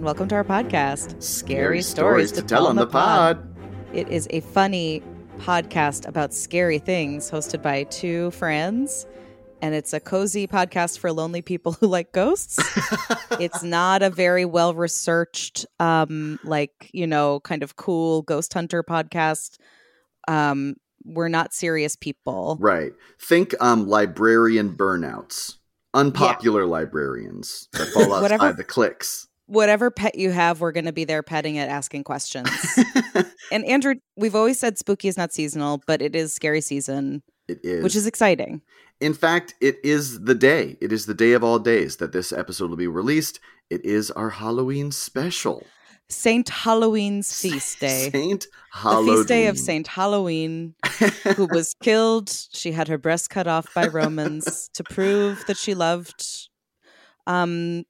And welcome to our podcast, Scary Stories to Tell on the Pod. It is a funny podcast about scary things hosted by two friends, and it's a cozy podcast for lonely people who like ghosts. it's not a very well researched, um, like, you know, kind of cool ghost hunter podcast. Um, we're not serious people. Right. Think um librarian burnouts. Unpopular librarians that fall outside the cliques. Whatever pet you have, we're going to be there petting it, asking questions. and Andrew, we've always said spooky is not seasonal, but it is scary season, it is. which is exciting. In fact, it is the day. It is the day of all days that this episode will be released. It is our Halloween special. Saint Halloween's feast day. Saint the Halloween. feast day of Saint Halloween, who was killed. She had her breast cut off by Romans to prove that she loved um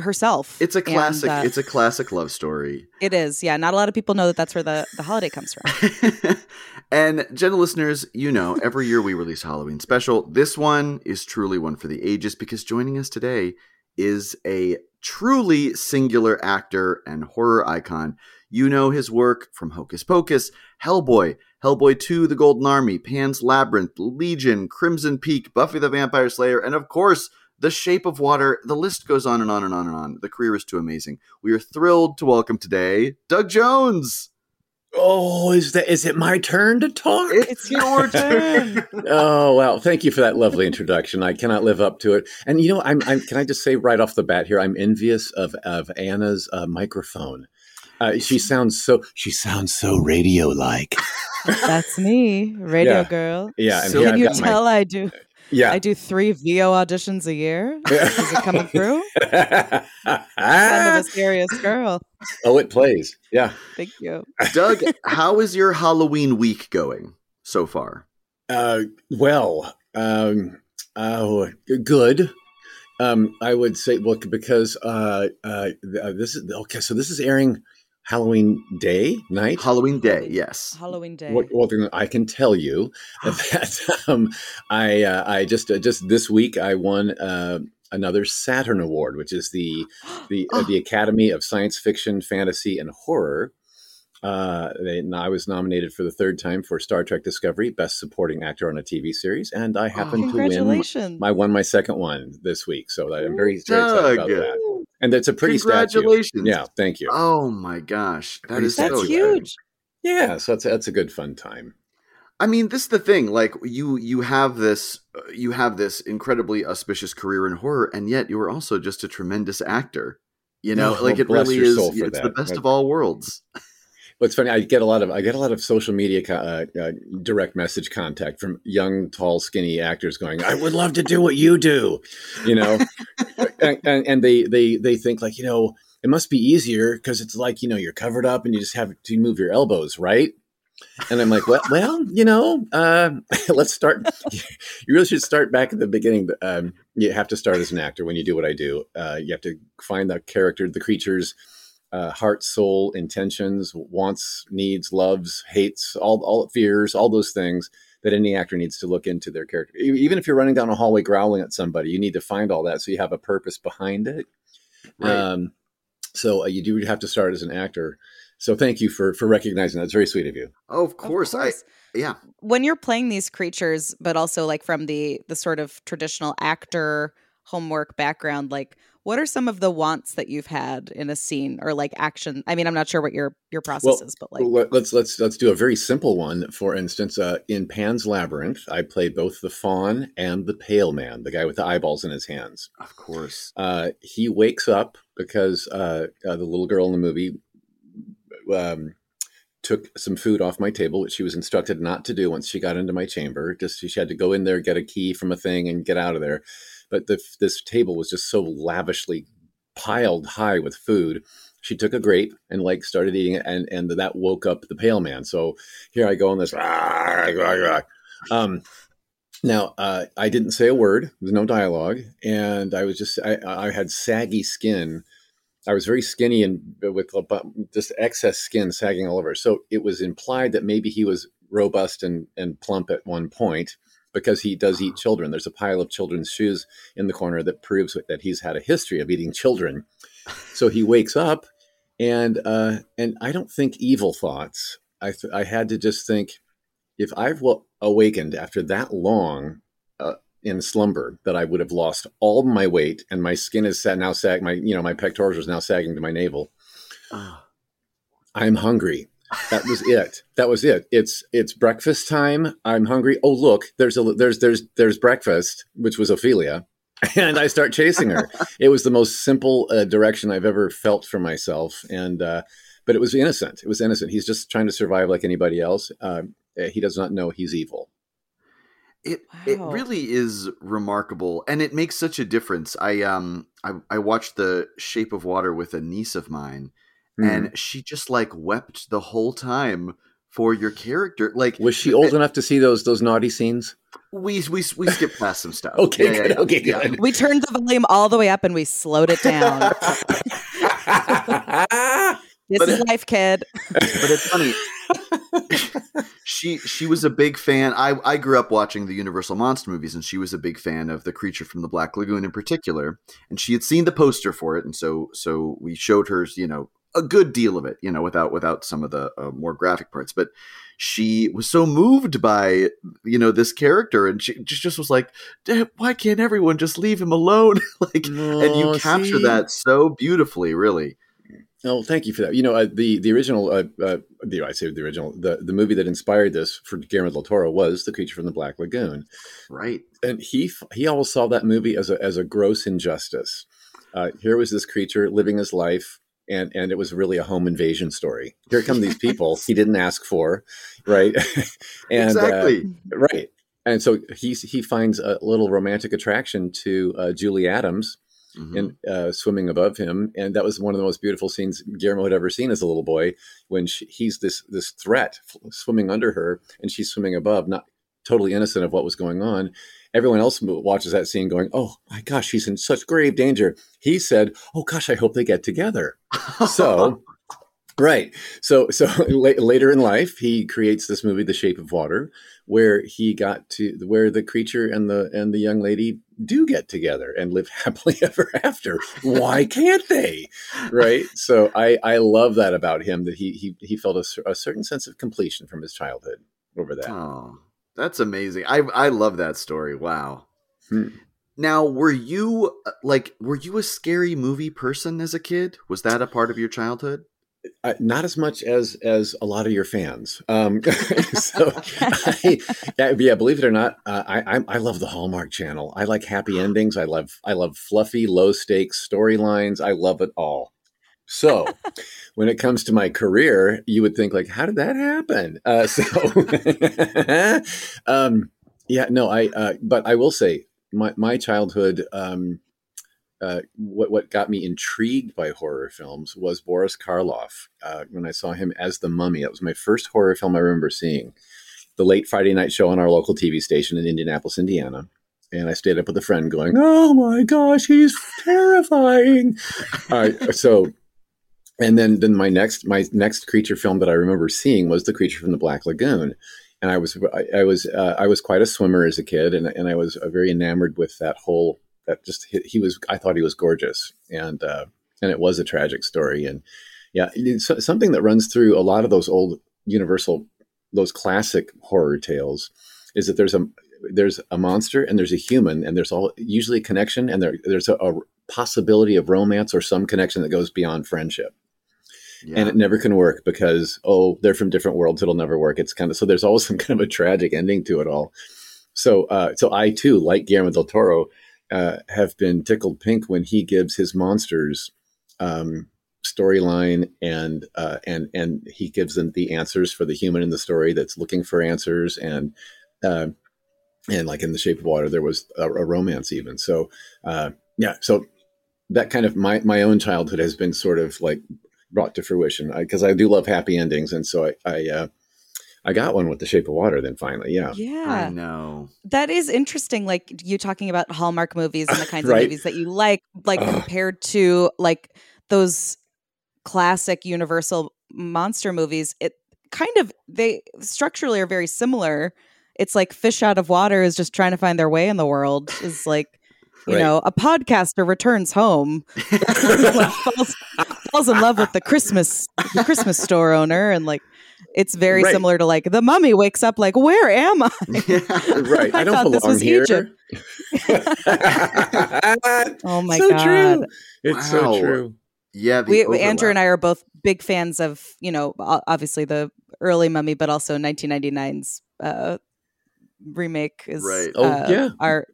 herself. It's a And, classic. uh, it's a classic love story. it is. Yeah, not a lot of people know that that's where the the holiday comes from. and gentle listeners, you know, every year we release a Halloween special. This one is truly one for the ages because joining us today is a truly singular actor and horror icon. You know his work from Hocus Pocus, Hellboy, Hellboy 2, The Golden Army, Pan's Labyrinth, Legion, Crimson Peak, Buffy the Vampire Slayer, and of course, The Shape of Water. The list goes on and on and on and on. The career is too amazing. We are thrilled to welcome today Doug Jones. Oh, is that is it my turn to talk? It's your turn. oh well, thank you for that lovely introduction. I cannot live up to it. And you know, I'm, I'm can I just say right off the bat here, I'm envious of of Anna's uh, microphone. Uh, she sounds so she sounds so radio like. That's me, radio Yeah. girl. Yeah, and So Can I've you got my- tell I do? Yeah. I do three VO auditions a year. Is it coming through? Kind of oh, a serious girl. Oh, it plays. Yeah. Thank you. Doug, how is your Halloween week going so far? Uh, well, um, oh, good. Um, I would say, well, because uh, uh, uh, this is okay. So this is airing Halloween day night. Halloween day, yes. Halloween day. What, well, I can tell you that um, I uh, I just uh, just this week I won uh, another Saturn Award, which is the the uh, the Academy of Science Fiction, Fantasy, and Horror. Uh, they, and I was nominated for the third time for Star Trek Discovery Best Supporting Actor on a TV Series, and I happened to win. Congratulations. I won my second one this week, so I'm very, very excited about that. And it's a pretty statue. Congratulations. Yeah, thank you. Oh my gosh. That Pretty is That's so statue. exciting. huge. Yeah, so that's that's a good fun time. I mean, this is the thing. Like you, you have this, uh, you have this incredibly auspicious career in horror, and yet you are also just a tremendous actor. You know, Oh, like it really is. soul for It's the best But- of all worlds. What's funny, I get a lot of I get a lot of social media uh, uh, direct message contact from young, tall, skinny actors going, "I would love to do what you do," you know, and, and, they they they think like you know it must be easier because it's like you know you're covered up and you just have to move your elbows, right? And I'm like, well, well, you know, uh, let's start. You really should start back at the beginning. Um, you have to start as an actor when you do what I do. Uh, you have to find the character, the creatures, uh, heart, soul, intentions, wants, needs, loves, hates, all, all fears, all those things that any actor needs to look into their character. Even if you're running down a hallway growling at somebody, you need to find all that so you have a purpose behind it. Right. Um, so uh, you do have to start as an actor. So thank you for for recognizing that. It's very sweet of you. oh, of Of course. course. I yeah. when you're playing these creatures, but also like from the the sort of traditional actor homework background, like what are some of the wants that you've had in a scene or like action? I mean, I'm not sure what your your process is, but like Let- let's let's let's do a very simple one. For instance, uh, in Pan's Labyrinth, I played both the faun and the pale man, the guy with the eyeballs in his hands. Of course. Uh, he wakes up because uh, uh, the little girl in the movie um, took some food off my table, which she was instructed not to do once she got into my chamber. Just she had to go in there, get a key from a thing, and get out of there. But the, this table was just so lavishly piled high with food. she took a grape and like started eating it, and and that woke up the pale man. So here I go on this. Um, now uh, I didn't say a word. There's no dialogue, and I was just I, I had saggy skin. I was very skinny and with just excess skin sagging all over. So it was implied that maybe he was robust and, and plump at one point because he does eat children. There's a pile of children's shoes in the corner that proves that he's had a history of eating children. So he wakes up, and uh, and I don't think evil thoughts. I th- I had to just think if I've awakened after that long uh, in slumber that I would have lost all my weight and my skin is now sag my you know my pectorals is now sagging to my navel. I'm hungry that was it. That was it. It's it's breakfast time. I'm hungry. Oh look, there's a there's there's there's breakfast, which was Ophelia, and I start chasing her. it was the most simple uh, direction I've ever felt for myself, and uh, but it was innocent. It was innocent. He's just trying to survive like anybody else. Uh, he does not know he's evil. It wow. it really is remarkable, and it makes such a difference. I um I, I watched the Shape of Water with a niece of mine mm. and she just like wept the whole time for your character. Like, was she old it, enough to see those those naughty scenes? We we we skipped past some stuff. okay, yeah, good, yeah, okay, yeah. good. We turned the volume all the way up and we slowed it down. this but is it, life, kid. But it's funny. she she was a big fan. I I grew up watching the Universal monster movies, and she was a big fan of the creature from the Black Lagoon in particular. And she had seen the poster for it, and so so we showed her, you know, a good deal of it, you know, without without some of the uh, more graphic parts. But she was so moved by you know this character, and she just, just was like, "Why can't everyone just leave him alone?" like, and you capture see? that so beautifully, really. Oh, thank you for that. You know, uh, the the original, uh, uh, the I say the original, the the movie that inspired this for Guillermo del Toro was The Creature from the Black Lagoon, right? And he he always saw that movie as a as a gross injustice. Uh, here was this creature living his life and and it was really a home invasion story. Here come these people he didn't ask for, right? and uh, exactly uh, right. And so he he finds a little romantic attraction to uh, Julie Adams, mm-hmm. and uh, swimming above him, and that was one of the most beautiful scenes Guillermo had ever seen as a little boy. When she, he's this this threat swimming under her, and she's swimming above, not totally innocent of what was going on, everyone else watches that scene going, oh my gosh, he's in such grave danger. He said, oh gosh, I hope they get together. so, right. So, so later in life, he creates this movie, The Shape of Water, where he got to where the creature and the and the young lady do get together and live happily ever after. Why can't they? Right. So I I love that about him that he he he felt a, a certain sense of completion from his childhood over that. Oh. That's amazing. I I love that story. Wow. Hmm. Now, were you uh, like were you a scary movie person as a kid? Was that a part of your childhood? Uh, not as much as as a lot of your fans. Um, so, I, yeah, believe it or not, uh, I, I, I love the Hallmark Channel. I like happy endings. I love I love fluffy, low stakes storylines. I love it all. So, when it comes to my career, you would think like, how did that happen? Uh, so, um, yeah, no, I. Uh, but I will say, my my childhood. Um, uh, what what got me intrigued by horror films was Boris Karloff. Uh, when I saw him as the Mummy, that was my first horror film I remember seeing. The late Friday night show on our local TV station in Indianapolis, Indiana and I stayed up with a friend going, "Oh my gosh, he's terrifying!" So and then then my next my next creature film that I remember seeing was the creature from the Black Lagoon, and I was I, I was uh, I was quite a swimmer as a kid, and and I was uh, very enamored with that whole that just he, he was I thought he was gorgeous, and uh, and it was a tragic story, and yeah, something that runs through a lot of those old Universal those classic horror tales is that there's a there's a monster and there's a human and there's all usually a connection and there, there's a, a possibility of romance or some connection that goes beyond friendship yeah. and it never can work because oh they're from different worlds it'll never work. It's kind of so there's always some kind of a tragic ending to it all. So uh, so i too like guillermo del toro uh, have been tickled pink when he gives his monsters um, storyline and uh, and and he gives them the answers for the human in the story that's looking for answers and uh, and like in the shape of water there was a, a romance even. So uh, yeah so that kind of my my own childhood has been sort of like brought to fruition because I, do love happy endings, and so I I, uh, I got one with The Shape of Water. Then finally, yeah, yeah, I know. That is interesting. Like you talking about Hallmark movies and the kinds Right. of movies that you like, like Ugh. compared to like those classic Universal monster movies. It kind of they structurally are very similar. It's like fish out of water is just trying to find their way in the world. Is like you Right. know a podcaster returns home, like, falls, falls in love with the Christmas the Christmas store owner, and like it's very Right. similar to like the mummy wakes up like where am I? right. I, I don't thought this belong was here. Egypt. Oh my so god. true. It's Wow. so true. Yeah, the We, Andrew and. I are both big fans of, you know, obviously the early Mummy, but also 1999's uh, remake is Right. Oh, uh, yeah. our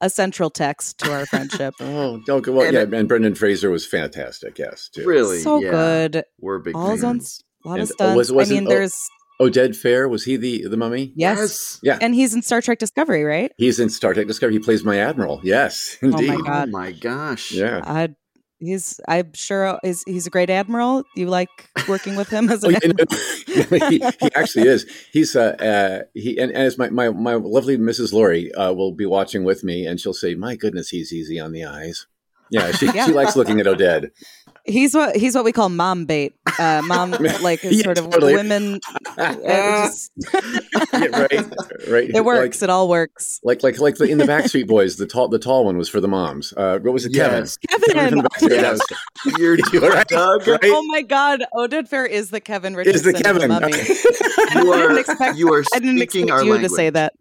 a central text to our friendship. Oh, oh good. Well, And yeah, it- and Brendan Fraser was fantastic. Yes, too. really so yeah, good. We're big All's on fans. a lot And, of uh, was- stunts. I wasn't- mean, oh, there's Oded Fehr was he the the mummy? yes. Yeah. and he's in Star Trek Discovery, right? He's in Star Trek Discovery. He plays my admiral. Yes, Oh my. God. Oh my gosh. Yeah. I, he's I'm sure he's he's a great admiral. You like working with him as Oh, an no, he, he actually is. He's uh, uh he and, and as my, my my lovely Mrs. Laurie uh, will be watching with me, and she'll say, "My goodness, he's easy on the eyes." Yeah, she Yeah. she likes looking at Oded. He's what he's what we call mom bait. Uh, mom like Yeah, sort of totally. women. uh, just- Yeah, right, right. it works. it all works. Like like like the, in the Backstreet Boys, the tall the tall one was for the moms. Uh, what was it? Yes. Kevin. Kevin. from the Backstreet Yes. You're You're right, Doug. right? Oh my God, Oded Fehr is the Kevin Richardson. Is Richardson. the of Kevin? Mummy. You I didn't are, expect- you are I didn't expect our you language. to say that.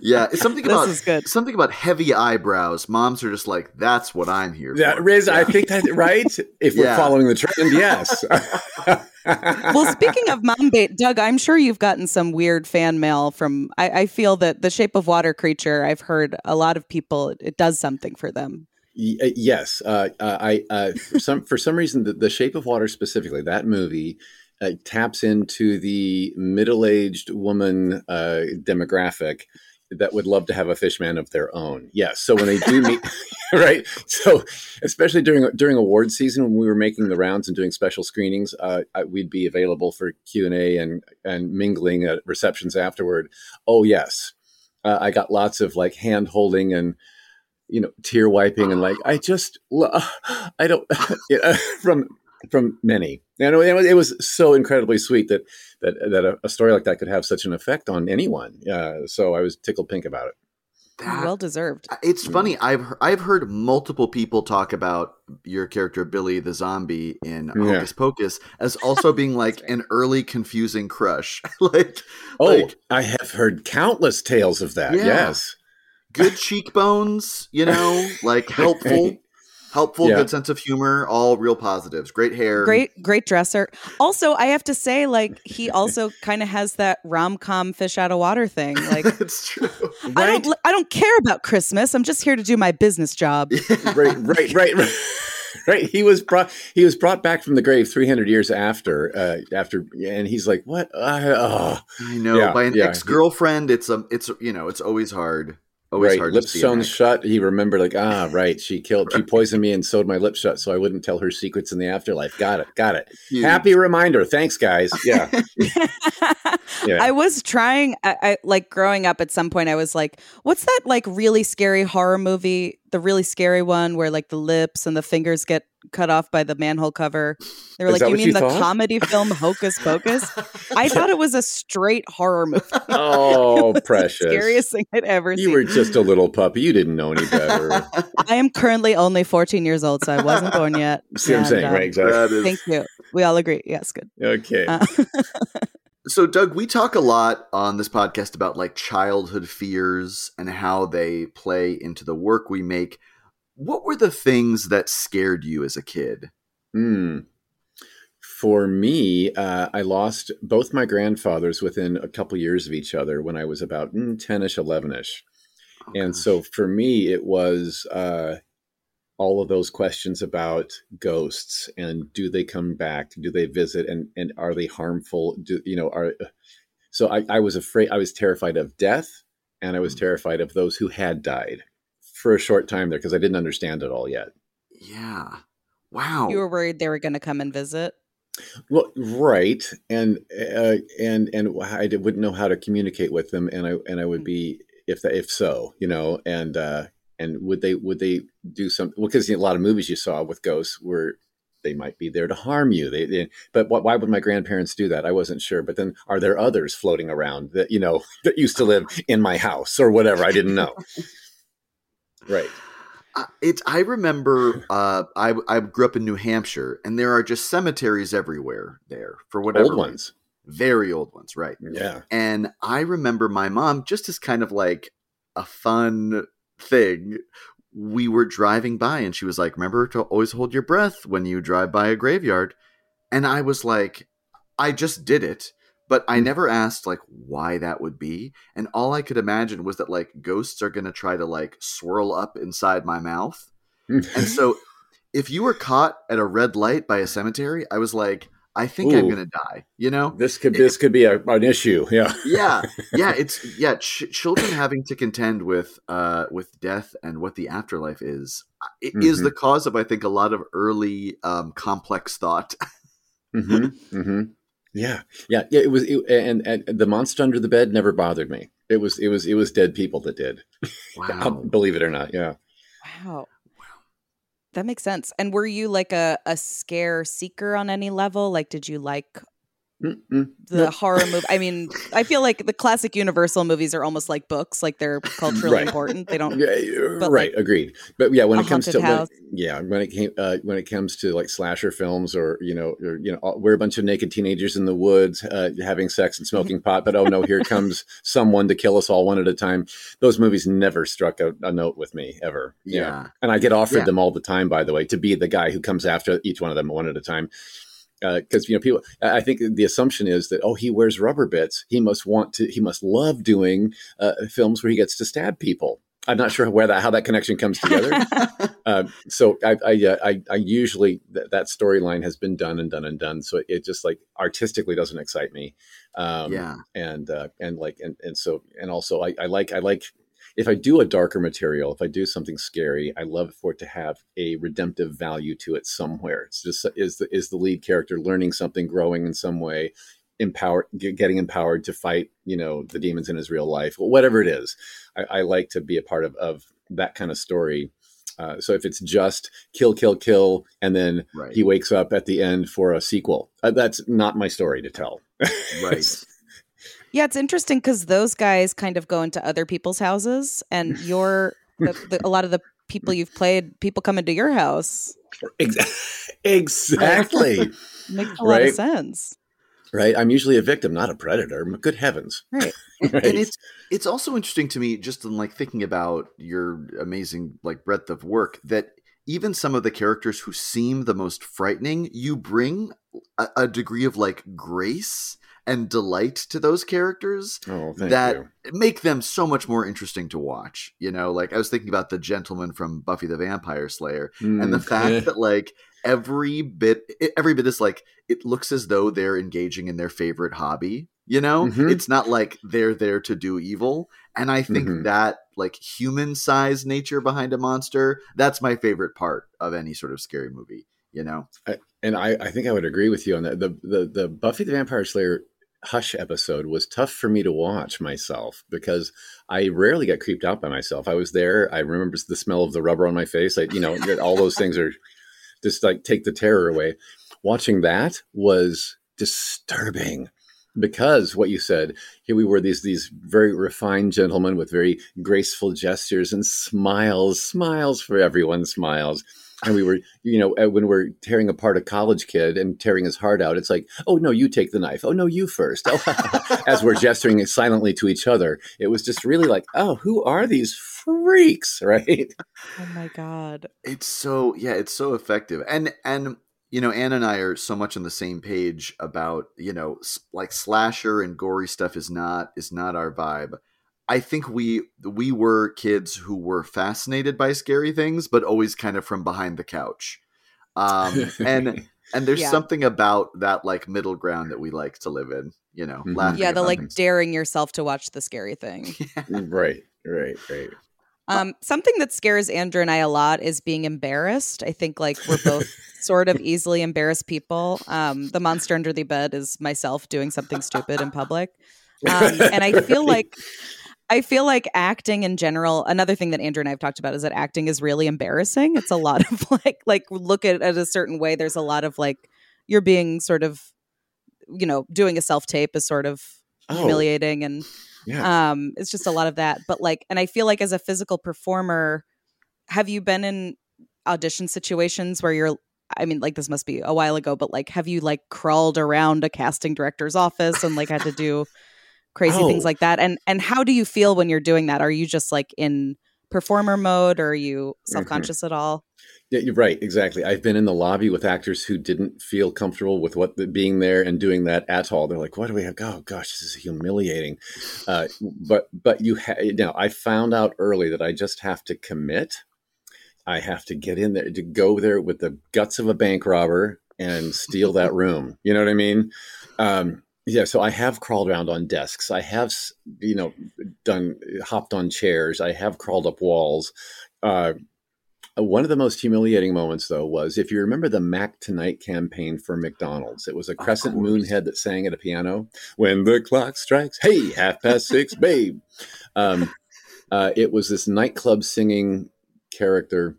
Yeah, it's something This about is good. something about heavy eyebrows. Moms are just like, that's what I'm here Yeah, for. Riz, I think that right. If we're following the trend, yes. Well, speaking of mom bait, Doug, I'm sure you've gotten some weird fan mail from. I, I feel that the Shape of Water creature. I've heard a lot of people. It does something for them. Y- uh, yes, uh, uh, I uh, for some for some reason the, the Shape of Water specifically that movie uh, taps into the middle aged woman uh, demographic that would love to have a fishman of their own. Yes, so when they do meet, right? So especially during during award season when we were making the rounds and doing special screenings, uh, I, we'd be available for Q and A and and mingling at receptions afterward. Oh yes, uh, I got lots of like hand holding and you know tear wiping and like I just I don't you know, from from many. And it was, it was so incredibly sweet that that that a, a story like that could have such an effect on anyone. Uh, so I was tickled pink about it. That- well deserved. It's funny. I've I've heard multiple people talk about your character Billy the zombie in Yeah. Hocus Pocus as also being like an early confusing crush. like, Oh, like I have heard countless tales of that. Yeah. Yes. good cheekbones, you know, like helpful, helpful, Yeah. good sense of humor, all real positives. Great hair. Great, great dresser. Also, I have to say, like he also kind of has that rom com fish out of water thing. Like it's true. I don't, I don't care about Christmas. I'm just here to do my business job. right, right, right, right. Right, he was brought. He was brought back from the grave 300 years after. Uh, after, and he's like, "What? Uh, oh. I know. Yeah, By an yeah. ex girlfriend, it's a, it's you know, it's always hard. Always right, hard. lips to see sewn an shut. He remembered, like, ah, right. She killed. She poisoned me and sewed my lips shut, so I wouldn't tell her secrets in the afterlife. Got it. Got it. Huge. Happy reminder. Thanks, guys. Yeah, yeah. I was trying, I, I like growing up at some point, I was like, what's that like really scary horror movie? The really scary one where like the lips and the fingers get cut off by the manhole cover. They were Is like, you mean you the thought? comedy film Hocus Pocus? I thought it was a straight horror movie. oh, The precious. scariest thing I'd ever You seen. were just a little puppy. You didn't know any better. I am currently only 14 years old, so I wasn't born yet. See what I'm saying, um, right? Exactly. That is- Thank you. We all agree. Yes, good. Okay. Uh, So, Doug, we talk a lot on this podcast about like childhood fears and how they play into the work we make. What were the things that scared you as a kid? Hmm. For me, uh, I lost both my grandfathers within a couple years of each other when I was about mm, 10ish, 11ish. Oh, and gosh. so for me, it was uh, all of those questions about ghosts and do they come back? Do they visit? And, and are they harmful? Do, you know, are, so I, I was afraid, I was terrified of death and I was Mm. terrified of those who had died for a short time there because I didn't understand it all yet. yeah. Wow. You were worried they were going to come and visit. Well, right, and uh, and and I d- wouldn't know how to communicate with them, and I and I would be if that, if so, you know, and uh, and would they would they do some? Well, because a lot of movies you saw with ghosts were they might be there to harm you. They, they but wh- why would my grandparents do that? I wasn't sure. But then, are there others floating around that you know that used to live in my house or whatever? I didn't know. Right. Uh, It's. I remember. Uh, I I grew up in New Hampshire, and there are just cemeteries everywhere there for whatever Old ones. very old ones, right? Yeah. And I remember my mom just as kind of like a fun thing. We were driving by, and she was like, "Remember to always hold your breath when you drive by a graveyard." And I was like, "I just did it." But I hmm. never asked like why that would be, and all I could imagine was that like ghosts are gonna try to like swirl up inside my mouth, and so, if you were caught at a red light by a cemetery, I was like, I think I'm going to die. You know? this could this could be a, an issue. Yeah. Yeah, yeah. It's yeah. Ch- children having to contend with uh with death and what the afterlife is uh, it is Mhm. the cause of I think a lot of early um complex thought. hmm hmm Yeah, yeah, yeah. It was, it, and, and the monster under the bed never bothered me. It was, it was, it was dead people that did. Wow. Believe it or not. Yeah. Wow. That makes sense. And were you like a, a scare seeker on any level? Like, did you like Mm-mm. the No. horror movie? I mean, I feel like the classic Universal movies are almost like books, like they're culturally Right. important. They don't. Yeah, But, right. like, agreed. But yeah, when it comes to when, yeah, when it came uh, when it comes to like slasher films or you know or, you know we're a bunch of naked teenagers in the woods uh, having sex and smoking pot, but oh no, here comes someone to kill us all one at a time. Those movies never struck a, a note with me ever. Yeah. and I get offered Yeah. them all the time. By the way, to be the guy who comes after each one of them one at a time. Because you know, people. I think the assumption is that oh, he wears rubber bits. He must want to. He must love doing uh, films where he gets to stab people. I'm not sure where that how that connection comes together. uh, so I I, uh, I I usually th- that storyline has been done and done and done. So it just like artistically doesn't excite me. Um, yeah. and uh, and like and, and so and also I, I like I like if I do a darker material, if I do something scary, I love for it to have a redemptive value to it somewhere. It's just is the is the lead character learning something, growing in some way, empowered, getting empowered to fight, you know, the demons in his real life, whatever it is. I, I like to be a part of of that kind of story. Uh, so if it's just kill, kill, kill, and then Right. he wakes up at the end for a sequel, uh, that's not my story to tell. right. Yeah, it's interesting because those guys kind of go into other people's houses, and you're the, the, a lot of the people you've played. People come into your house. Exactly. Makes a lot of Right. sense, right. I'm usually a victim, not a predator. Good heavens. right? Right. and it's it's also interesting to me just in like thinking about your amazing like breadth of work that even some of the characters who seem the most frightening you bring a, a degree of like grace and delight to those characters oh, that you. make them so much more interesting to watch you know like i was thinking about the gentleman from buffy the vampire slayer and the Mm, fact eh, that like every bit every bit is like it looks as though they're engaging in their favorite hobby you know Mhm. it's not like they're there to do evil and i think Mhm. that like human size nature behind a monster that's my favorite part of any sort of scary movie you know and I, I think I would agree with you on that. The, the the Buffy the Vampire Slayer Hush episode was tough for me to watch myself because I rarely get creeped out by myself. I was there. I remember the smell of the rubber on my face. I, you know, all those things are just like take the terror away. Watching that was disturbing because what you said here we were these these very refined gentlemen with very graceful gestures and smiles smiles for everyone smiles and we were you know uh, when we're tearing apart a college kid and tearing his heart out it's like oh no you take the knife. Oh no you first. Oh, as we're gesturing silently to each other it was just really like oh who are these freaks? Right? Oh my god! it's so yeah it's so effective. And and you know anna and i are so much on the same page about you know like slasher and gory stuff is not is not our vibe i think we we were kids who were fascinated by scary things but always kind of from behind the couch um and and there's Yeah. something about that like middle ground that we like to live in you know Mhm. laughing Yeah, the like things. daring yourself to watch the scary thing. right right right Um, something that scares Andrew and I a lot is being embarrassed. I think like we're both sort of easily embarrassed people. Um, the monster under the bed is myself doing something stupid in public. Um, and I feel like I feel like acting in general, another thing that Andrew and I have talked about is that acting is really embarrassing. It's a lot of like like look at it a certain way. There's a lot of like you're being sort of you know, doing a self tape is sort of Oh, humiliating and yeah. um it's just a lot of that but like and i feel like as a physical performer have you been in audition situations where you're i mean like this must be a while ago but like have you like crawled around a casting director's office and like had to do crazy things Oh. like that and and how do you feel when you're doing that are you just like in performer mode or are you self-conscious at all Yeah, you're right. Exactly. I've been in the lobby with actors who didn't feel comfortable with what the, being there and doing that at all. They're like, "What do we have? Oh gosh, this is humiliating." Uh, but but you ha- now I found out early that I just have to commit. I have to get in there to go there with the guts of a bank robber and steal that room. You know what I mean? Um, yeah. So I have crawled around on desks. I have you know done hopped on chairs. I have crawled up walls. Uh, one of the most humiliating moments, though, was if you remember the Mac Tonight campaign for McDonald's. It was a crescent moon head that sang at a piano. When the clock strikes, hey, half past six, babe. Um, uh, it was this nightclub singing character.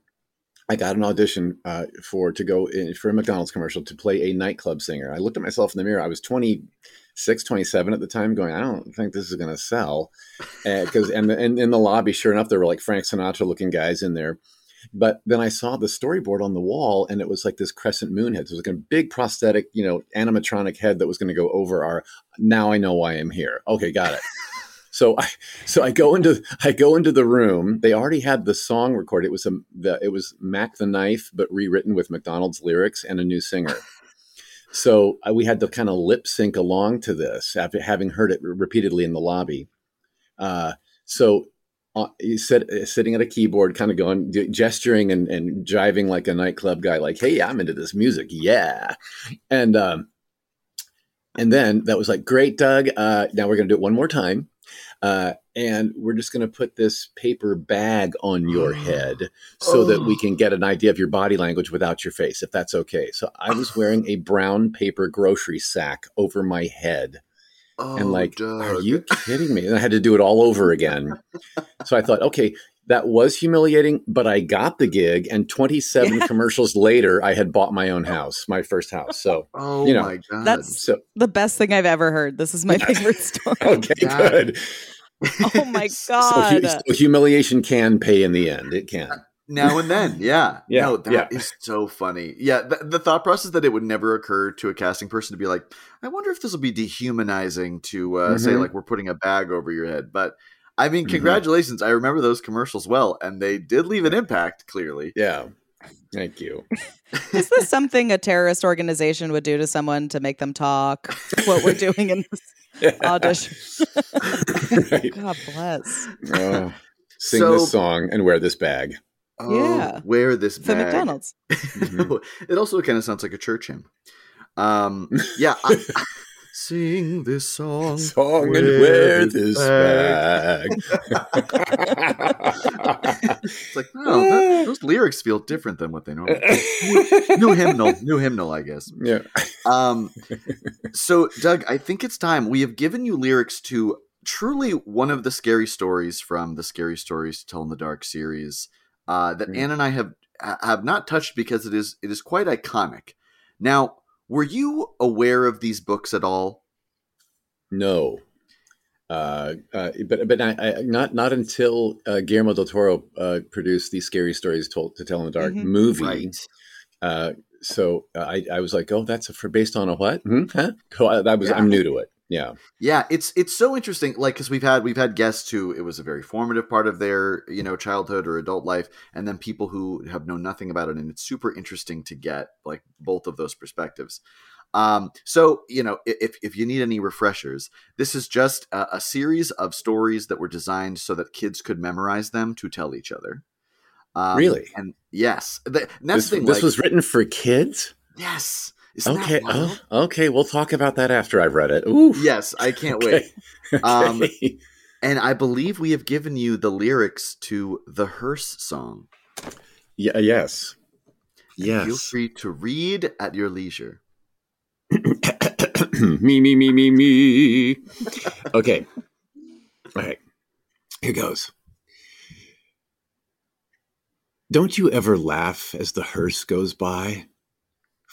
I got an audition uh, for to go in, for a McDonald's commercial to play a nightclub singer. I looked at myself in the mirror. I was 26, 27 at the time, going, I don't think this is going to sell. Because and, and in the lobby, sure enough, there were like Frank Sinatra looking guys in there. But then I saw the storyboard on the wall, and it was like this crescent moon head. So it was like a big prosthetic, you know, animatronic head that was going to go over our. Now I know why I'm here. Okay, got it. So I so I go into I go into the room. They already had the song recorded. It was a the, it was Mack the Knife, but rewritten with McDonald's lyrics and a new singer. So uh, we had to kind of lip sync along to this after having heard it repeatedly in the lobby. Uh, so uh, said, uh, sitting at a keyboard, kind of going, gesturing and, and jiving like a nightclub guy, like, "Hey, I'm into this music, yeah." And um, and then that was like, "Great, Doug. Uh, now we're to do it one more time." Uh, and we're just going to put this paper bag on your head so that we can get an idea of your body language without your face, if that's okay. So I was wearing a brown paper grocery sack over my head Oh, and like, Doug. are you kidding me? And I had to do it all over again. so I thought, okay, that was humiliating, but I got the gig. And 27 commercials later, I had bought my own house, my first house. So, Oh you know, my god. That's- so the best thing i've ever heard this is my favorite story okay, That- good. oh my god hu- so humiliation can pay in the end. It can. now and then yeah Yeah, no that is yeah. so funny yeah the, the thought process that it would never occur to a casting person to be like i wonder if this will be dehumanizing to uh, say Mhm. like we're putting a bag over your head but i mean Mhm. congratulations i remember those commercials well and they did leave an impact clearly Yeah. Thank you. Is this something a terrorist organization would do to someone to make them talk? What we're doing in this audition. right. God bless. Oh, sing So- this song and wear this bag. oh, Yeah. wear this For bag. McDonald's. Mhm. it also kind of sounds like a church hymn um yeah I, sing this song Song and wear this bag. it's like oh that, those lyrics feel different than what they normally new hymnal new hymnal i guess yeah. um so doug i think it's time we have given you lyrics to truly one of the scary stories from the scary stories to tell in the dark series uh that Mm. anna and i have have not touched because it is it is quite iconic now were you aware of these books at all No. Uh, uh, but but I, I, not not until uh, Guillermo del Toro uh, produced these scary stories told to tell in the dark Mhm. movie. Uh, so uh, I, I was like, oh, that's a, for based on a what? Hmm? Huh? So I, that was Yeah. I'm new to it. Yeah. Yeah, it's it's so interesting. Like because we've had we've had guests who it was a very formative part of their you know childhood or adult life, and then people who have known nothing about it, and it's super interesting to get like both of those perspectives. Um, so you know if if you need any refreshers, this is just a, a series of stories that were designed so that kids could memorize them to tell each other. Um, Really? And yes, Th- and that's This, the thing. this like, was written for kids. yes. Isn't Okay. Oh, okay. We'll talk about that after I've read it. Ooh. Yes, I can't Okay. wait. Um, Okay. And I believe we have given you the lyrics to the hearse song. Yeah, yes. Feel Yes. free to read at your leisure. me, me, me, me, me. Okay. All right. Here goes. Don't you ever laugh as the hearse goes by?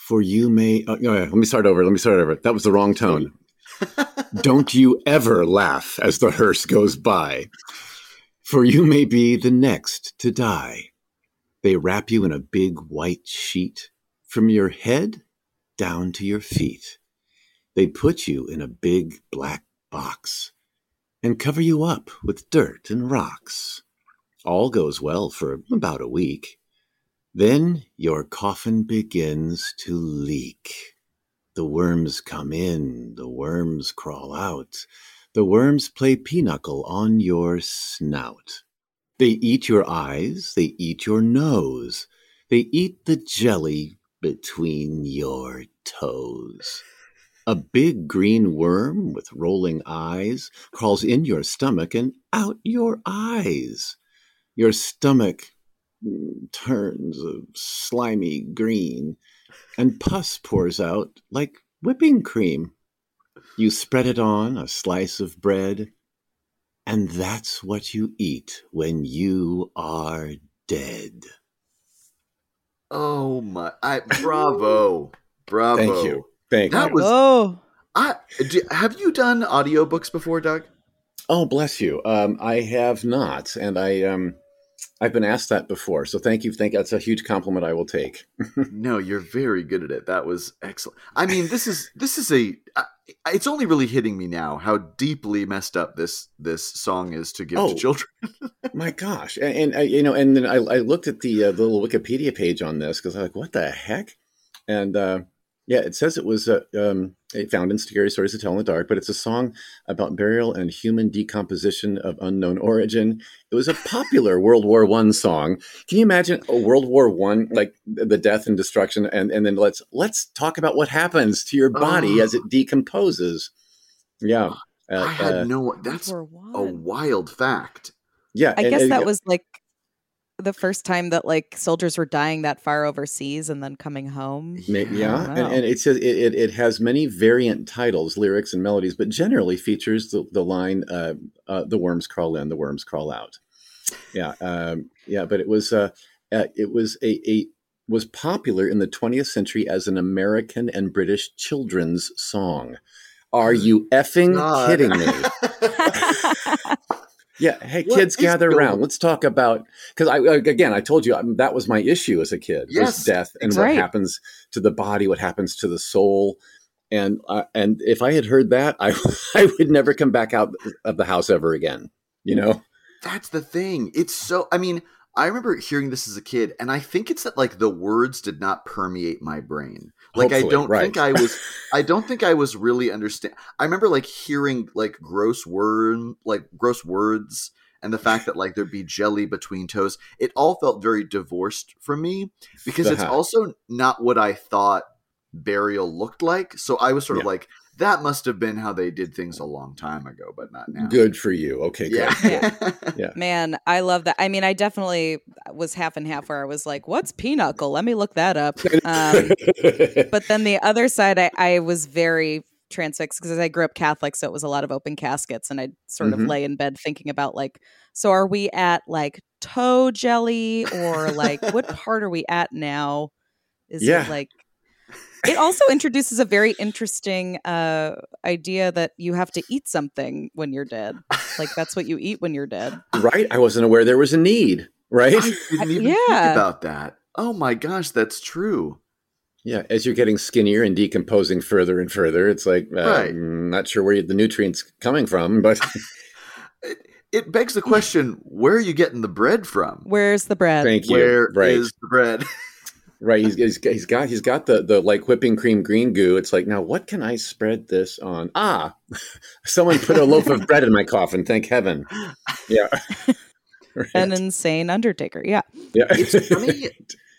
For you may. Oh, oh, yeah, let me start over. Let me start over. That was the wrong tone. Don't you ever laugh as the hearse goes by? For you may be the next to die. They wrap you in a big white sheet from your head down to your feet. They put you in a big black box and cover you up with dirt and rocks. All goes well for about a week. Then your coffin begins to leak. The worms come in, the worms crawl out. The worms play pinochle on your snout. They eat your eyes, they eat your nose, they eat the jelly between your toes. A big green worm with rolling eyes crawls in your stomach and out your eyes. Your stomach turns a slimy green, and pus pours out like whipping cream. You spread it on a slice of bread, and that's what you eat when you are dead. Oh my! I bravo, bravo. Thank you. Thank That you. was- oh, I do, have you done audiobooks before, Doug? Oh, bless you. Um, I have not, and I um, I've been asked that before. So thank you. Thank that's a huge compliment. I will take. no, you're very good at it. That was excellent. I mean, this is this is a. I- It's only really hitting me now how deeply messed up this this song is to give Oh. to children. My gosh, and, and uh, you know, and then I, I looked at the, uh, the little Wikipedia page on this because I'm like, what the heck? And uh, yeah, it says it was uh, um, it found in Scary Stories to Tell in the Dark, but it's a song about burial and human decomposition of unknown origin. It was a popular World War One song. Can you imagine a World War One, like the death and destruction, and and then let's let's talk about what happens to your body Oh. as it decomposes. Yeah, uh, I had uh, no. That's a wild fact. yeah. I and- guess and- that was like the first time that like soldiers were dying that far overseas and then coming home. Yeah, and, and it says it, it, it has many variant titles, lyrics, and melodies, but generally features the, the line uh, uh, "the worms crawl in, the worms crawl out." Yeah, um, yeah, but it was uh, uh, it was a, a was popular in the 20th century as an American and British children's song. Are you effing God. kidding me? Yeah, hey What kids, gather around. Let's talk about because I again I told you um, that was my issue as a kid Yes, was death and Right. what happens to the body, what happens to the soul, and uh, and if I had heard that, I I would never come back out of the house ever again. You know, That's the thing. It's so. I mean, I remember hearing this as a kid, and I think it's that like the words did not permeate my brain. Like I don't right. think I was. I don't think I was really understand. I remember like hearing like gross word, like gross words, and the fact that like there'd be jelly between toes. It all felt very divorced from me because it's Uh-huh. also not what I thought burial looked like. So I was sort of Yeah. like, that must have been how they did things a long time ago, but not now. good for you. Okay, Yeah. good. Yeah. Man, I love that. I mean, I definitely was half and half where I was like, what's pinochle? Let me look that up. Um, but then the other side, I, I was very transfixed because I grew up Catholic, so it was a lot of open caskets, and I'd sort of Mhm. lay in bed thinking about like, so are we at like toe jelly or like what part are we at now? Is Yeah. it like? It also introduces a very interesting uh, idea that you have to eat something when you're dead. Like that's what you eat when you're dead. right? I wasn't aware there was a need. Right? I didn't even yeah. think about that. Oh my gosh, that's true. Yeah, as you're getting skinnier and decomposing further and further, it's like uh, Right. mm, not sure where the nutrients coming from, but It, it begs the question: Where are you getting the bread from? Where's the bread? thank you. Where is right, the bread? right. He's, he's he's got he's got the the like whipping cream green goo. It's like now what can I spread this on? Ah, someone put a loaf of bread in my coffin. Thank heaven. Yeah. Right. An insane undertaker. Yeah. yeah. It's funny.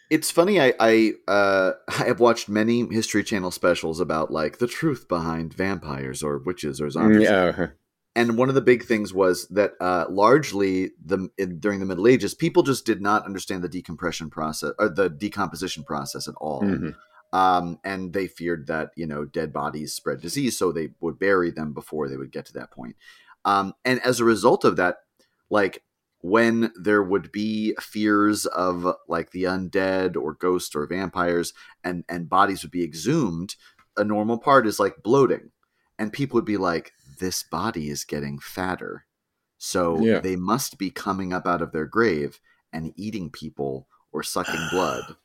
It's funny. I I uh, I have watched many History Channel specials about like the truth behind vampires or witches or zombies. Mm, yeah. And one of the big things was that uh, largely the in, during the Middle Ages, people just did not understand the decompression process or the decomposition process at all. Mhm. Um, and they feared that you know dead bodies spread disease, so they would bury them before they would get to that point. Um, and as a result of that, like when there would be fears of like the undead or ghosts or vampires, and and bodies would be exhumed, a normal part is like bloating, and people would be like, "This body is getting fatter." So Yeah. they must be coming up out of their grave and eating people or sucking blood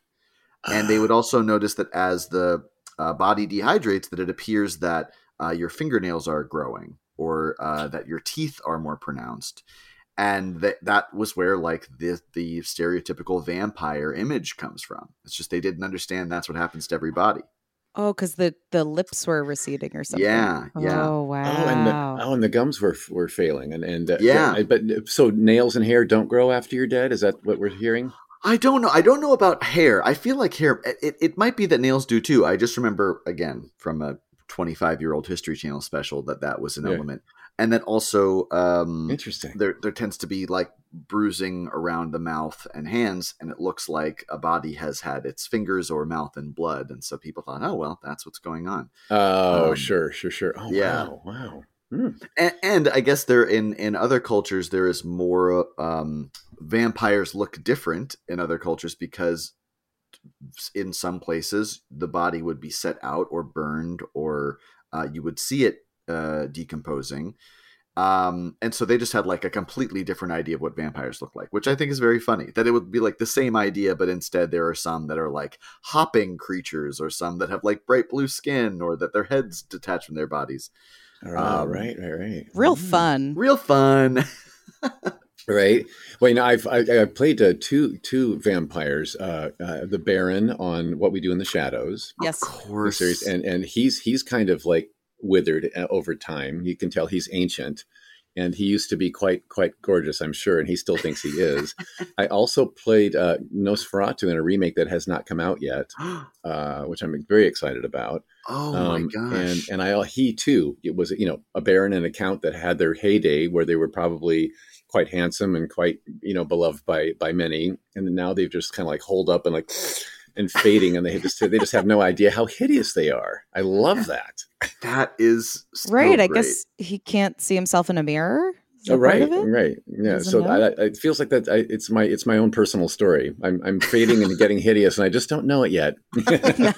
and they would also notice that as the uh, body dehydrates that it appears that uh, your fingernails are growing or uh, that your teeth are more pronounced and that that was where like the the stereotypical vampire image comes from it's just they didn't understand that's what happens to every body Oh, because the the lips were receding or something. Yeah, yeah. Oh wow. Oh, and the oh, and the gums were were failing, and and uh, Yeah. But so nails and hair don't grow after you're dead. Is that what we're hearing? I don't know. I don't know about hair. I feel like hair. It, it might be that nails do too. I just remember again from a 25 year old History Channel special that that was an Yeah. element, and then also um, Interesting. there there tends to be like bruising around the mouth and hands, and it looks like a body has had its fingers or mouth in blood, and so people thought, oh well, that's what's going on. Oh, Um, sure, sure, sure. Oh, yeah. wow, wow. Hmm. and, and I guess there in in other cultures there is more um, vampires look different in other cultures because in some places the body would be set out or burned or uh, you would see it uh, decomposing. Um, and so they just had like a completely different idea of what vampires look like, which I think is very funny. That it would be like the same idea, but instead there are some that are like hopping creatures, or some that have like bright blue skin, or that their heads detach from their bodies. All right, Um, right, right, right. Real Hmm. fun. Real fun. Right. Well, you know, I've I, I've played uh, two two vampires, uh, uh, the Baron on What We Do in the Shadows, Yes. Of course. series, and and he's he's kind of like withered uh, over time. You can tell he's ancient, and he used to be quite quite gorgeous, I'm sure, and he still thinks he is. I also played uh, Nosferatu in a remake that has not come out yet, uh, which I'm very excited about. oh my Um, gosh. And and I he too it was you know a baron and a count that had their heyday where they were probably quite handsome and quite you know beloved by by many, and now they've just kind of like hold up and like and fading, and they just they just have no idea how hideous they are. I love that. that is so right. I guess he can't see himself in a mirror. Oh, right, right, yeah. Doesn't So? I, I, it feels like that. I, it's my it's my own personal story. I'm I'm fading and getting hideous, and I just don't know it yet.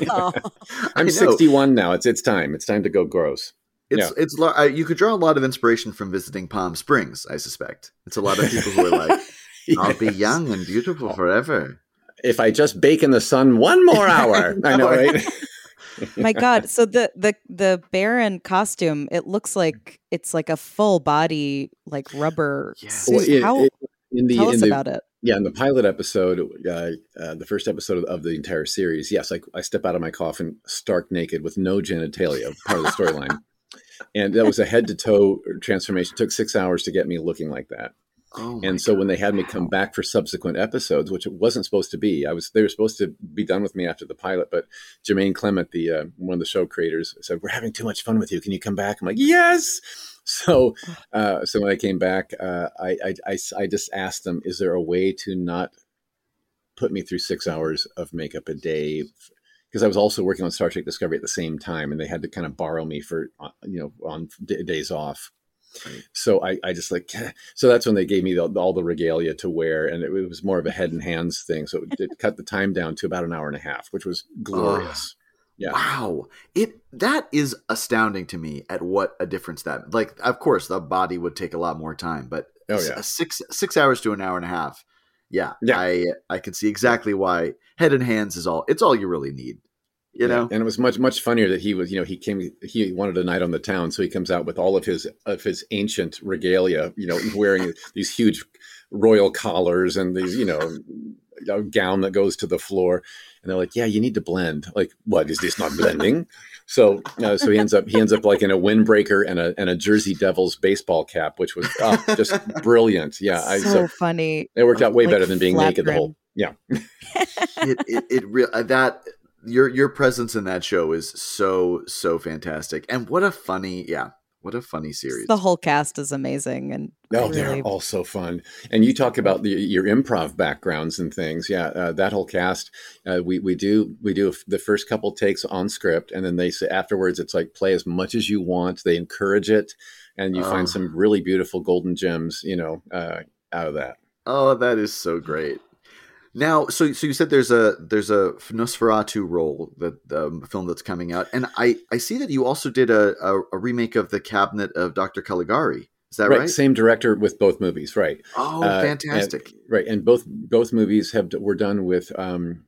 No. I I'm 61 now. It's it's time. It's time to go gross. It's it's lo- uh, you could draw a lot of inspiration from visiting Palm Springs. I suspect it's a lot of people who are like, "I'll be young and beautiful forever." If I just bake in the sun one more hour. I know, right? My God. So the the the Baron costume, it looks like it's like a full body like rubber Yes. suit. Well, it- How it- in the tell us the about it. yeah in the pilot episode, uh, uh, the first episode of, of the entire series, yes, I, I step out of my coffin stark naked with no genitalia, part of the storyline, and that was a head to toe transformation. It took six hours to get me looking like that. Oh, and so when they had me come back for subsequent episodes, which it wasn't supposed to be, I was they were supposed to be done with me after the pilot, but Jermaine Clement, the uh, one of the show creators, said, "We're having too much fun with you. Can you come back?" I'm like, "Yes." So, uh, so when I came back, uh, I, I, I I just asked them, "Is there a way to not put me through six hours of makeup a day?" Because I was also working on Star Trek Discovery at the same time, and they had to kind of borrow me for uh, you know on d- days off. Right. So I, I just like so that's when they gave me the, all the regalia to wear, and it, was more of a head and hands thing. So it, it cut the time down to about an hour and a half, which was glorious. Yeah. Wow, it that is astounding to me at what a difference that. Like, of course, the body would take a lot more time, but Oh, yeah. six six hours to an hour and a half. Yeah, Yeah. I I can see exactly why head and hands is all. It's all you really need. You Yeah. know, and it was much much funnier that he was you know he came he wanted a night on the town so he comes out with all of his of his ancient regalia you know wearing these huge royal collars and these you know a gown that goes to the floor. And they're like yeah you need to blend. Like what is this not blending? So uh, so he ends up he ends up like in a windbreaker and a and a jersey devils baseball cap which was oh, just brilliant. Yeah I, so, so funny. it worked out way Like better than being flat naked the whole yeah. It it, it real uh, that your your presence in that show is so so fantastic, and what a funny yeah. What a funny series. The whole cast is amazing, and Oh, really, they're all so fun. And you talk about the, your improv backgrounds and things. Yeah, uh, that whole cast. Uh, we we do we do the first couple takes on script, and then they say afterwards, it's like play as much as you want. They encourage it, and you Oh. find some really beautiful golden gems. You know, uh, out of that. Oh, that is so great. Now, so so you said there's a there's a Nosferatu role that um, film that's coming out, and I I see that you also did a a, a remake of the Cabinet of Dr. Caligari. Is that right? Same director with both movies, right? Oh, Uh, fantastic! Right, and both both movies have were done with um,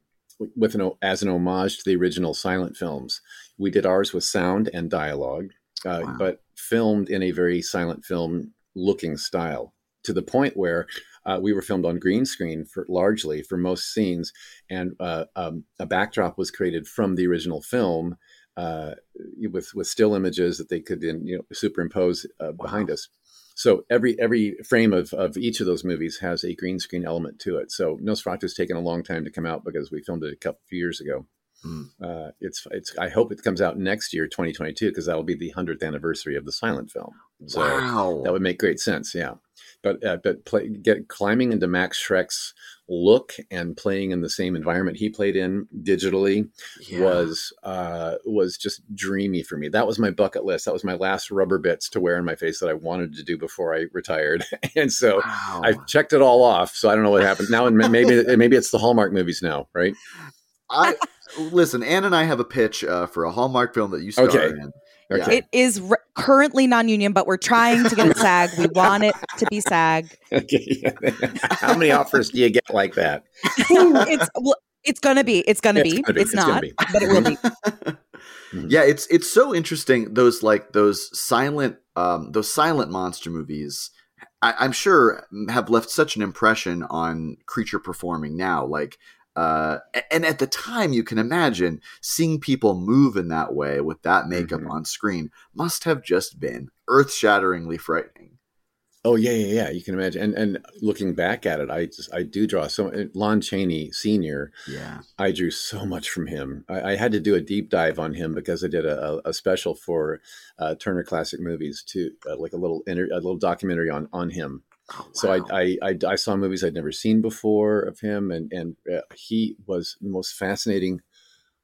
with an as an homage to the original silent films. We did ours with sound and dialogue, uh, Wow. but filmed in a very silent film looking style to the point where uh, we were filmed on green screen for largely for most scenes, and uh, um, a backdrop was created from the original film. Uh, with with still images that they could then you know superimpose uh, behind us. So every every frame of, of each of those movies has a green screen element to it. So Nosferatu's taken a long time to come out because we filmed it a couple few years ago. Hmm. Uh, it's it's. I hope it comes out next year, 2022, because that'll be the hundredth anniversary of the silent film. So wow, that would make great sense. Yeah, but uh, but play, get climbing into Max Schreck's look and playing in the same environment he played in digitally Yeah. was uh, was just dreamy for me. That was my bucket list. That was my last rubber bits to wear in my face that I wanted to do before I retired. and so wow. I checked it all off. So I don't know what happened now. And maybe maybe it's the Hallmark movies now, right? I listen. Anna and I have a pitch uh, for a Hallmark film that you star Okay. in. Okay. It is re- currently non-union, but we're trying to get it SAG. We want it to be SAG. okay. How many offers do you get like that? it's well, it's gonna be. It's gonna It's be. gonna be. It's It's not, be. but it will be. Mhm. yeah, it's it's so interesting. Those like those silent um, those silent monster movies. I, I'm sure have left such an impression on creature performing now. Like, uh, and at the time, you can imagine seeing people move in that way with that makeup Mhm. on screen must have just been earth shatteringly frightening. Oh yeah, yeah, yeah. You can imagine. And and looking back at it, I just I do draw so. Lon Chaney Senior. Yeah. I drew so much from him. I, I had to do a deep dive on him because I did a, a, a special for uh, Turner Classic Movies too, uh, like a little inter- a little documentary on on him. Oh, So. I, I, I I saw movies I'd never seen before of him, and and uh, he was the most fascinating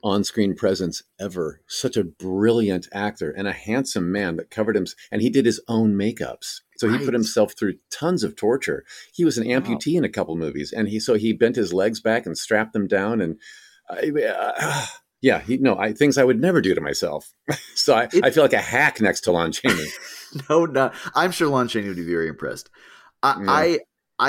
on-screen presence ever. Such a brilliant actor and a handsome man that covered him, and he did his own makeups. So he Right. put himself through tons of torture. He was an amputee in a couple movies, and he so he bent his legs back and strapped them down, and I, uh, yeah, he no, I things I would never do to myself. so I, It- I feel like a hack next to Lon Chaney. no, no. I'm sure Lon Chaney would be very impressed. I, Yeah. I,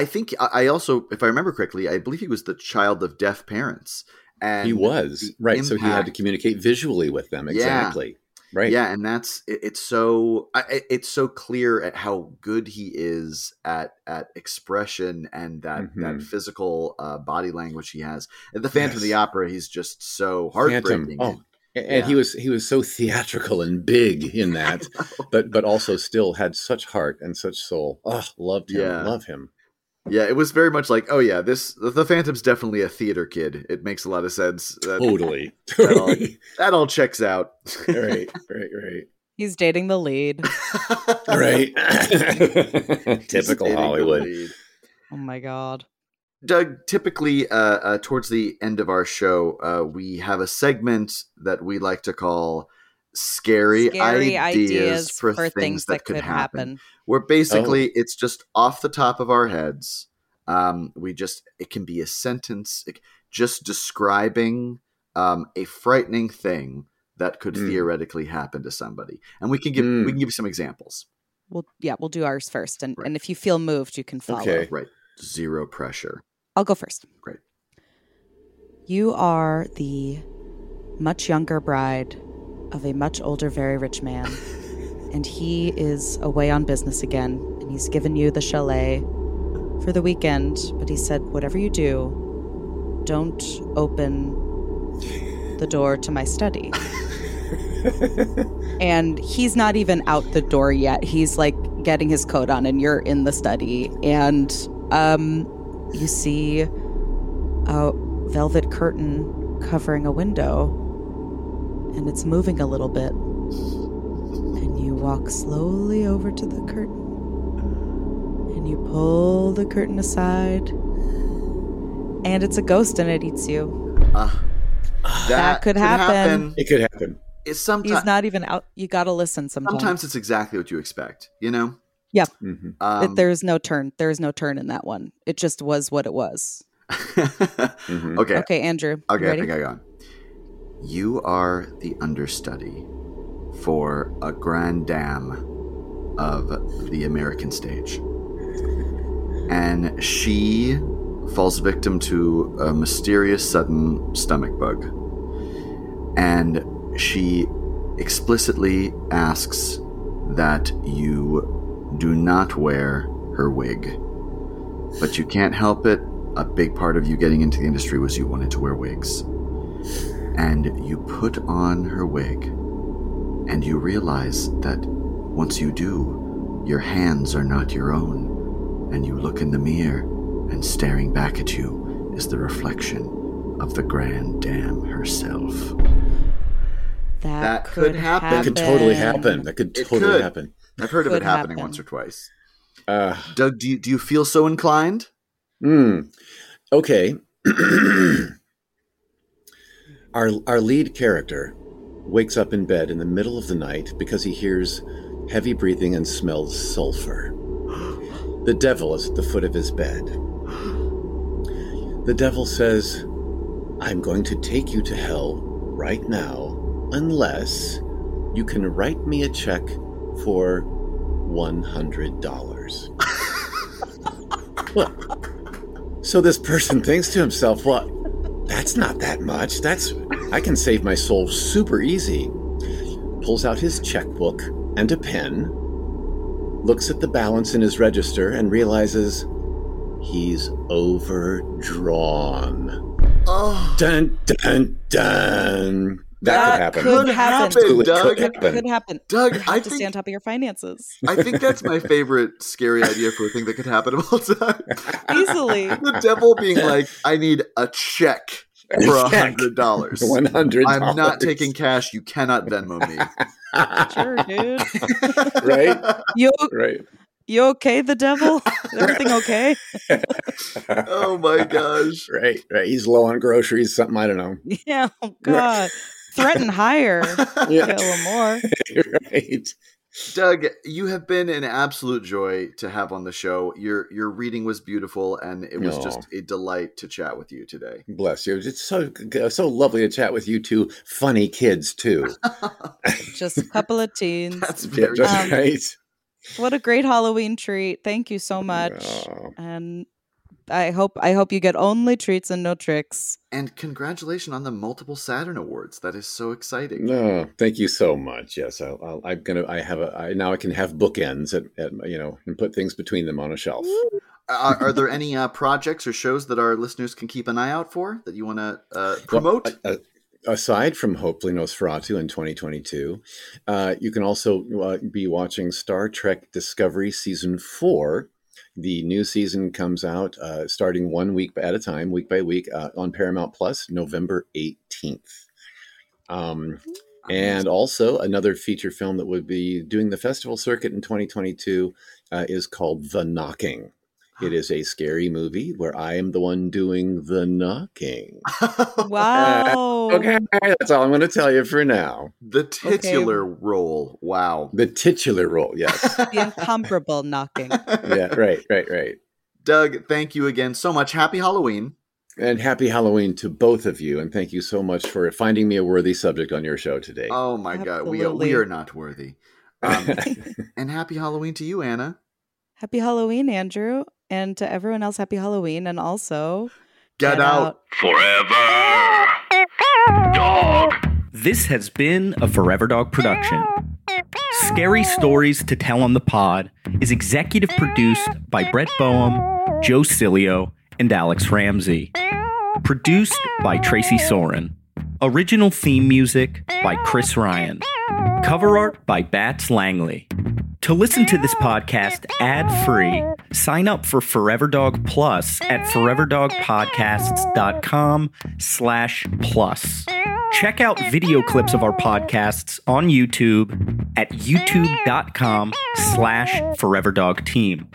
I think I also, if I remember correctly, I believe he was the child of deaf parents. And he was right, so he had to communicate visually with them. Yeah. Exactly. Right. Yeah, and that's it, it's so it, it's so clear at how good he is at at expression and that that Mhm. physical uh, body language he has. At the Phantom of the Opera, he's just so Phantom. heartbreaking. Oh, and and he was he was so theatrical and big in that, but but also still had such heart and such soul. Oh, loved him. Yeah. Love him. Yeah, it was very much like, oh yeah, this the Phantom's definitely a theater kid. It makes a lot of sense. That, Totally. That all- Totally. that all checks out. right. Right. Right. He's dating the lead. Right. Typical Hollywood. Oh my god. Doug, typically uh, uh, towards the end of our show, uh, we have a segment that we like to call "Scary, Scary ideas, for, things, that, could happen." Where basically it's just off the top of our heads. Um, we just it can be a sentence, it- just describing um, a frightening thing that could Mm. theoretically happen to somebody, and we can give Mm. we can give you some examples. We'll yeah, we'll do ours first, and Right. and if you feel moved, you can follow. Okay. Right, zero pressure. I'll go first. Great. You are the much younger bride of a much older, very rich man, and he is away on business again, and he's given you the chalet for the weekend. But he said, whatever you do, don't open the door to my study. and he's not even out the door yet. He's like getting his coat on, and you're in the study, and um, you see a velvet curtain covering a window, and it's moving a little bit. And you walk slowly over to the curtain and you pull the curtain aside, and it's a ghost and it eats you. Uh, That could happen. It could happen. It's sometimes He's not even out. You got to listen sometimes. sometimes it's exactly what you expect. You know. Hmm Um, there's no turn. There's no turn in that one. It just was what it was. Mhm. okay. Okay, Andrew. you Okay, I think I got. You are the understudy for a grand dame of the American stage. And she falls victim to a mysterious sudden stomach bug. And she explicitly asks that you do not wear her wig. But you can't help it. A big part of you getting into the industry was you wanted to wear wigs. And you put on her wig, and you realize that once you do, your hands are not your own. And you look in the mirror, and staring back at you is the reflection of the Grand Dame herself. That, That could, could happen. happen. That could totally happen. That could It totally could. happen. I've heard of it happening happen. once or twice. Uh, Doug, do you, do you feel so inclined? mm. Okay. our our lead character wakes up in bed in the middle of the night because he hears heavy breathing and smells sulfur. The devil is at the foot of his bed. The devil says, I'm going to take you to hell right now unless you can write me a check for $100. well, so this person thinks to himself, well, that's not that much. That's I can save my soul super easy. Pulls out his checkbook and a pen, looks at the balance in his register and realizes he's overdrawn. Oh, Dun dun dun. That, could happen. Could happen. Absolutely Doug. could happen. Could happen. Doug, You I have to think stay on top of your finances I think that's my favorite scary idea for a thing that could happen of all time. easily. The devil being like, I need a check for a hundred dollars. One hundred. I'm not taking cash. You cannot Venmo me. Sure, dude. Right? You Right. you okay? The devil? Everything okay? oh my gosh. Right. Right. He's low on groceries. Something I don't know. Yeah. Oh God. Threaten higher. Yeah. Get a little more. right. Doug, you have been an absolute joy to have on the show. Your your reading was beautiful, and it was Aw. just a delight to chat with you today. Bless you. It's so so lovely to chat with you two funny kids too. Just a couple of teens. That's Yeah, very just Um, right. What a great Halloween treat. Thank you so much. Oh, And I hope I hope you get only treats and no tricks. and congratulations on the multiple Saturn awards. That is so exciting. no, thank you so much. Yes, I'll, I'll, I'm gonna. I have a. I, now I can have bookends at, at you know and put things between them on a shelf. Are, are there any uh, projects or shows that our listeners can keep an eye out for that you want to uh, Well, promote? uh, aside from hopefully Nosferatu in 2022, uh, you can also uh, be watching Star Trek Discovery Season 4. The new season comes out uh, starting one week at a time, week by week, uh, on Paramount Plus, November 18th. Um, and also, another feature film that would be doing the festival circuit in 2022 uh, is called The Knocking. It is a scary movie where I am the one doing the knocking. Wow. Okay, that's all I'm going to tell you for now. the titular role. Wow. The titular role, yes. The incomparable knocking. yeah, right, right, right. Doug, thank you again so much. Happy Halloween. And happy Halloween to both of you, and thank you so much for finding me a worthy subject on your show today. Oh my God, we are, we are not worthy. Um, and happy Halloween to you, Anna. Happy Halloween, Andrew. And to everyone else, happy Halloween. And also Get, out. Forever. Dog. This has been a Forever Dog production. Scary Stories to Tell on the Pod is executive produced by Brett Boehm, Joe Cilio, and Alex Ramsey. Produced by Tracy Soren. Original theme music by Chris Ryan. Cover art by Bats Langley. To listen to this podcast ad-free, sign up for Forever Dog Plus at foreverdogpodcasts.com slash plus. Check out video clips of our podcasts on YouTube at youtube.com slash Forever Dog Team.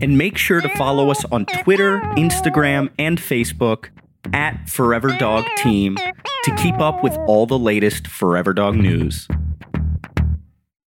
And make sure to follow us on Twitter, Instagram, and Facebook at Forever Dog Team to keep up with all the latest Forever Dog news.